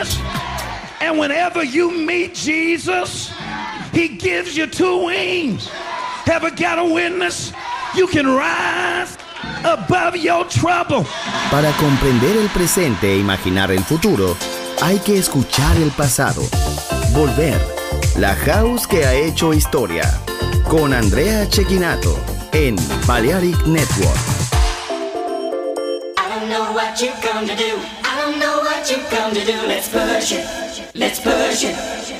witness. And whenever you meet Jesus, he gives you two wings. Ever got a witness? You can rise above your trouble. Para comprender el presente e imaginar el futuro, hay que escuchar el pasado. Volver. La house que ha hecho historia. Con Andrea Chequinato en Balearic Network. I don't know what you come to do. Know what you come to do. Let's push it. Let's push it.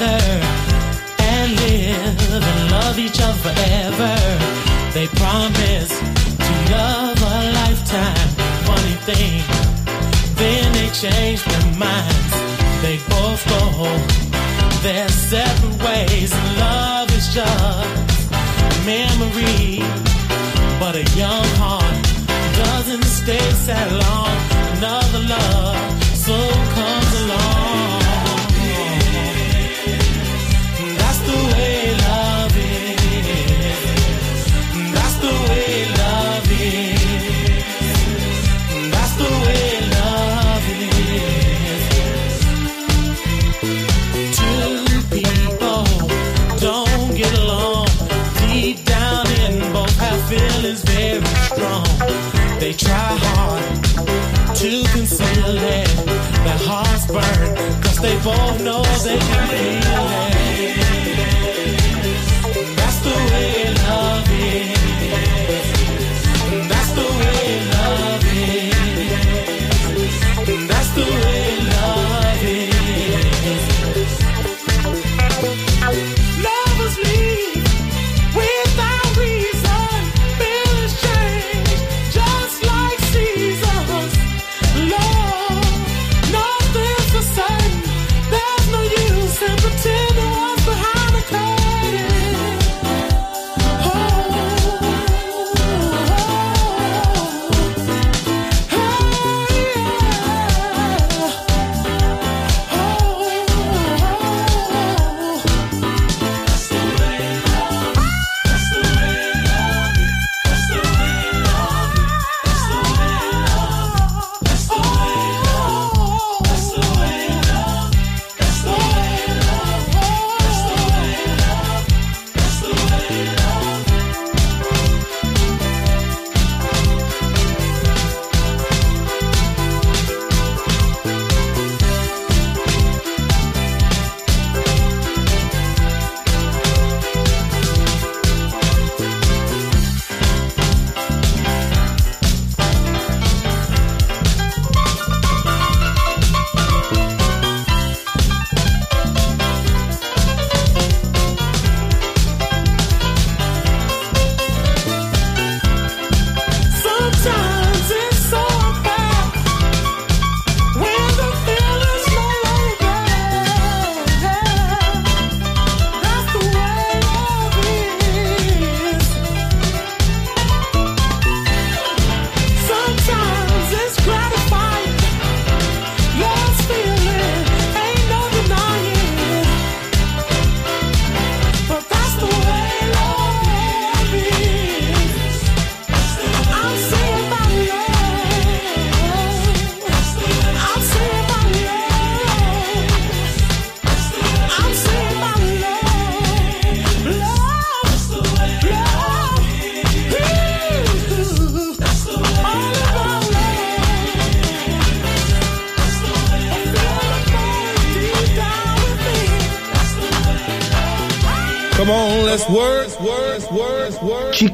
together and live and love each other forever. They promise to love a lifetime. Funny thing, then they change their minds. They both go their separate ways. Love is just memory, but a young heart doesn't stay sad long. Another love soon comes They try hard to conceal it. Their hearts burn, cause they both know they can feel it.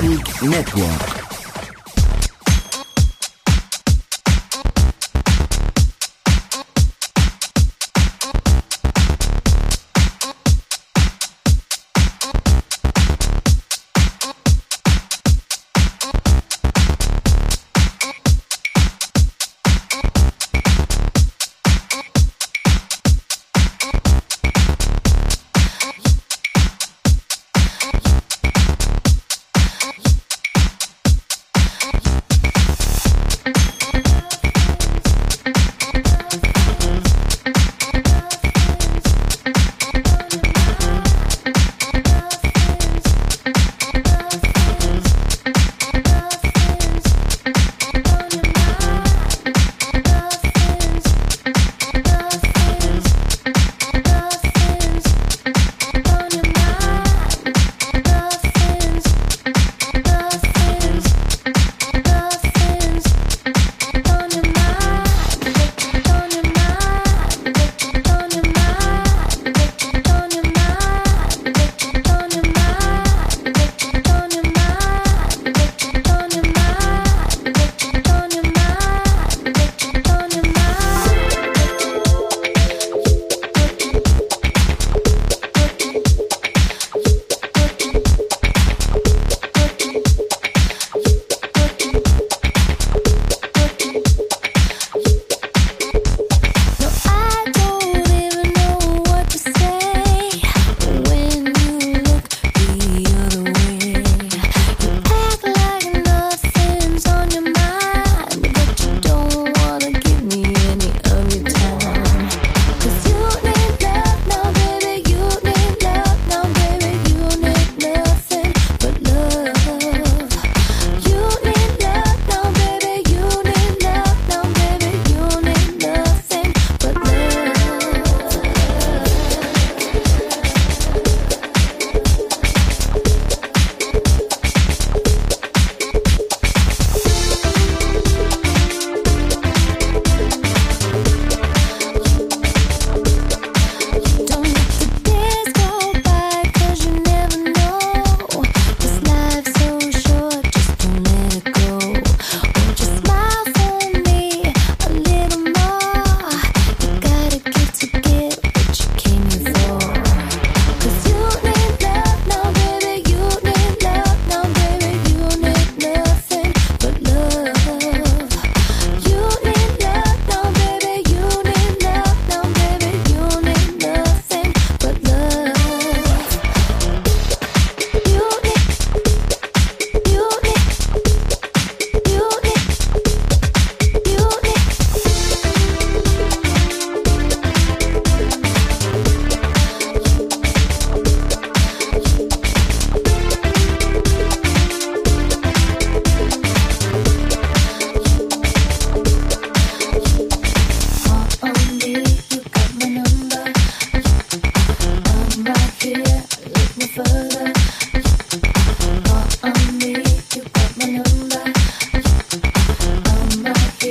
Network.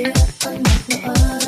Another, another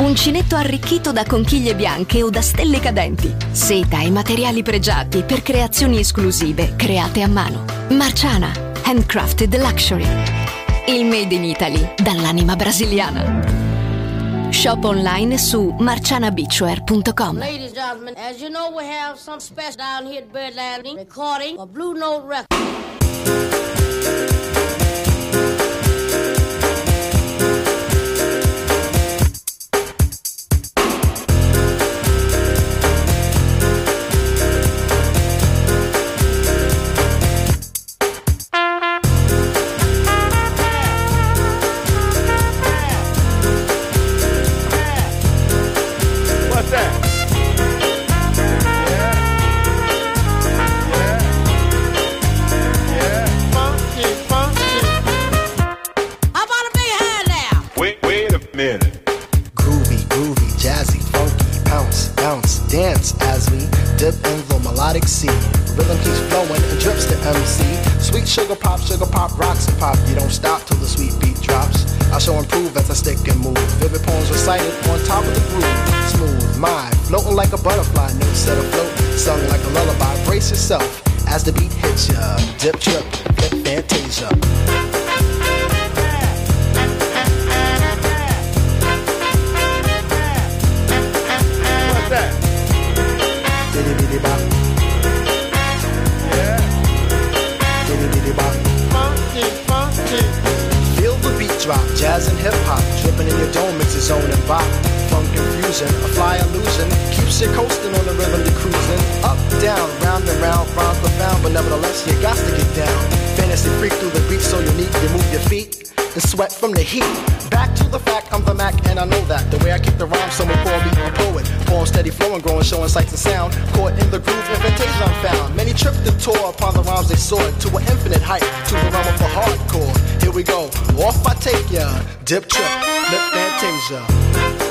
Uncinetto arricchito da conchiglie bianche o da stelle cadenti. Seta e materiali pregiati per creazioni esclusive create a mano. Marciana, handcrafted luxury. Il made in Italy dall'anima brasiliana. Shop online su marcianabeachwear.com. Ladies and gentlemen, as you know, we have some special down here at Bird Landing recording a Blue Note record. Brace yourself as the beat hits ya. Dip, trip, flip, fantasia. Drop, jazz and hip hop, dripping in your dome, it's a zone and bop. Funk confusion, a fly illusion, you coasting on the rhythm you're cruising. Up, down, round and round, rhymes profound, but nevertheless you got to get down. Fantasy freak through the beat so unique, you move your feet and sweat from the heat. Back to the fact, I'm the Mac, and I know that. The way I kick the rhyme, someone call me a poet. Poem steady flowing, growing, showing sights and sound. Caught in the groove, invitation I'm found. Many tripped and tore upon the rhymes they soared to an infinite height, to the realm of the hardcore. Here we go, off I take ya. Dip trip, lip fantasia.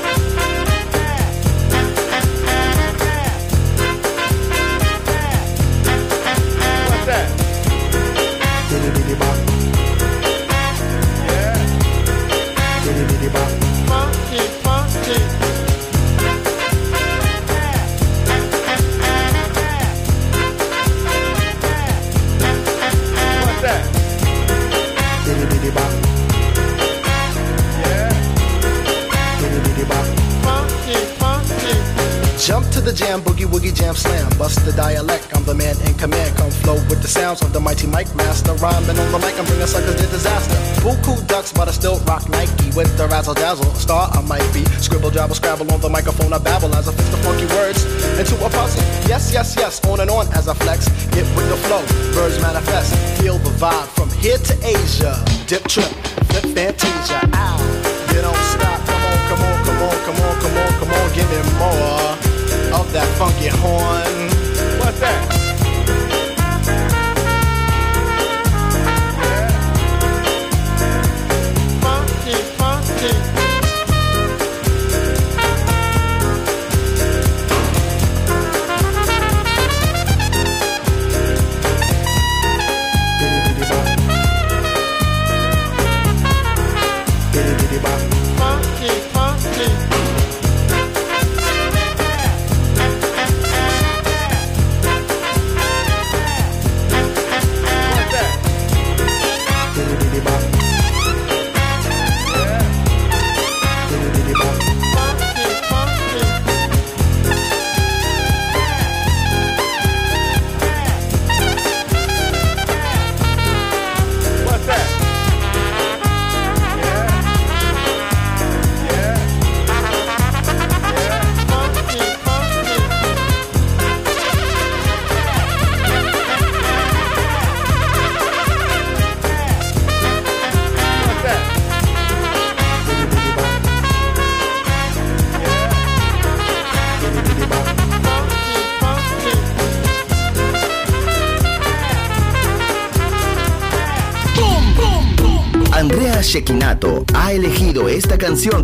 To the jam, boogie woogie jam slam. Bust the dialect, I'm the man in command. Come flow with the sounds of the mighty mic master. Rhyming on the mic, I'm bringing suckers to disaster. Buku ducks, but I still rock Nike with the razzle dazzle. Star I might be. Scribble, jabble, scrabble on the microphone. I babble as I fix the funky words into a puzzle. Yes, yes, yes, on and on as I flex. Get with the flow, birds manifest. Feel the vibe from here to Asia. Dip trip, flip fantasia.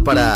Para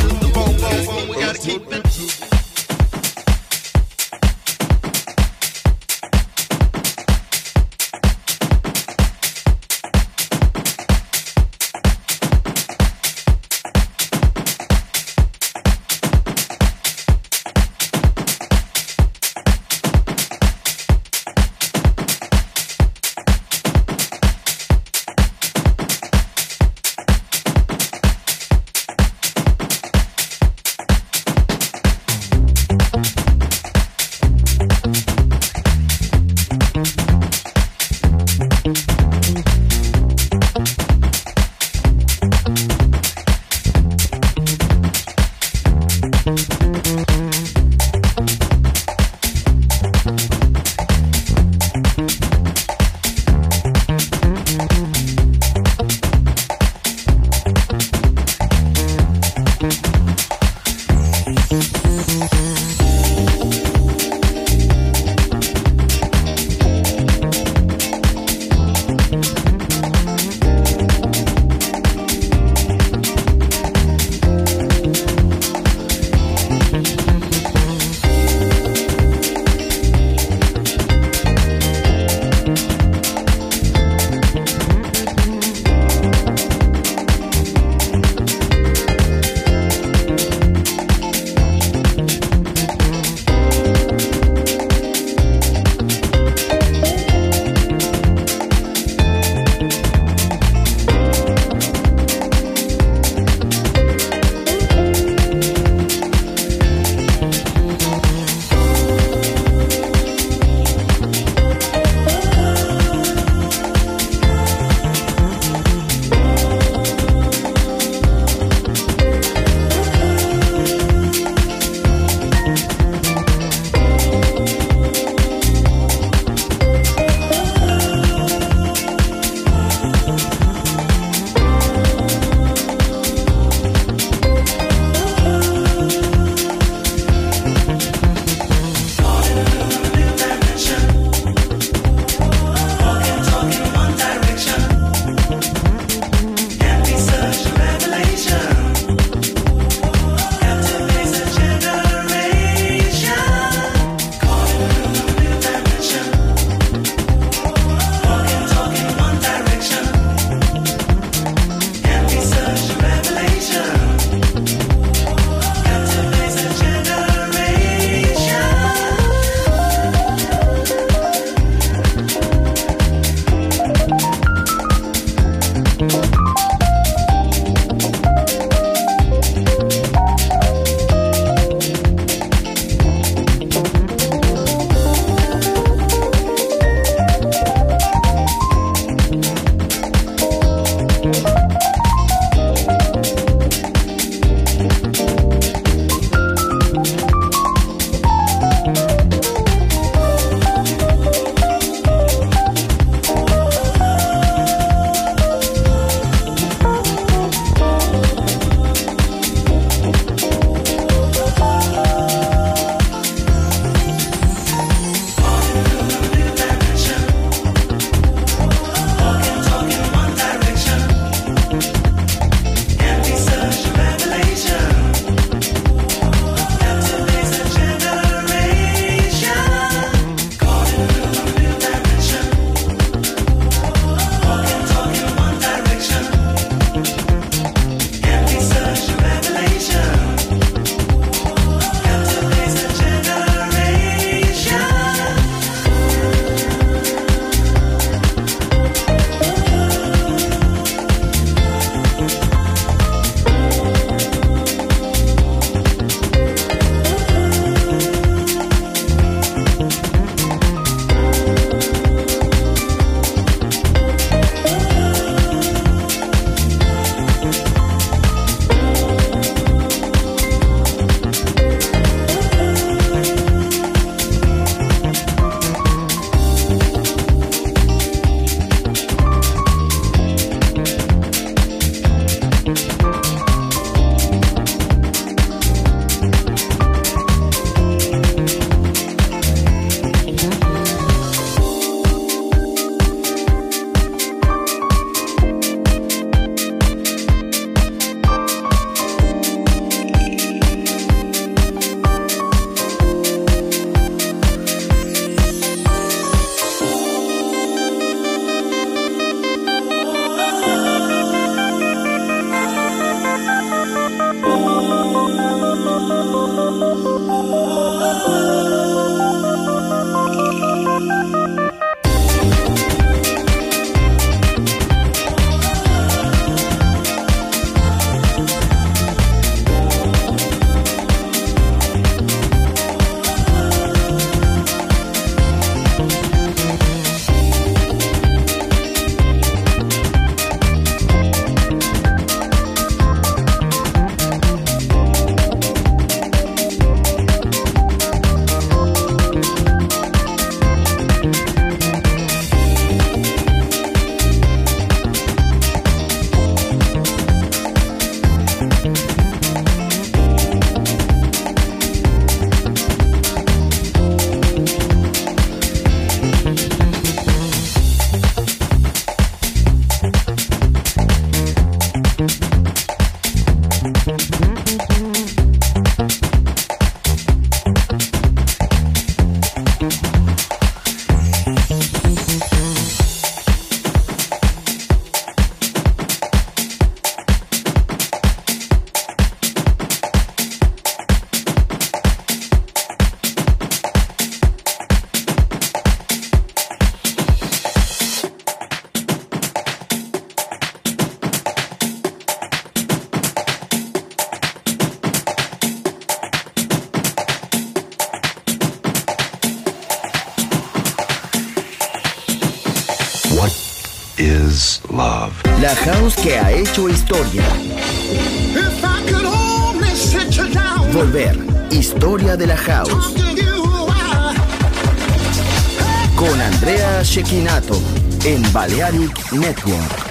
Balearic Network.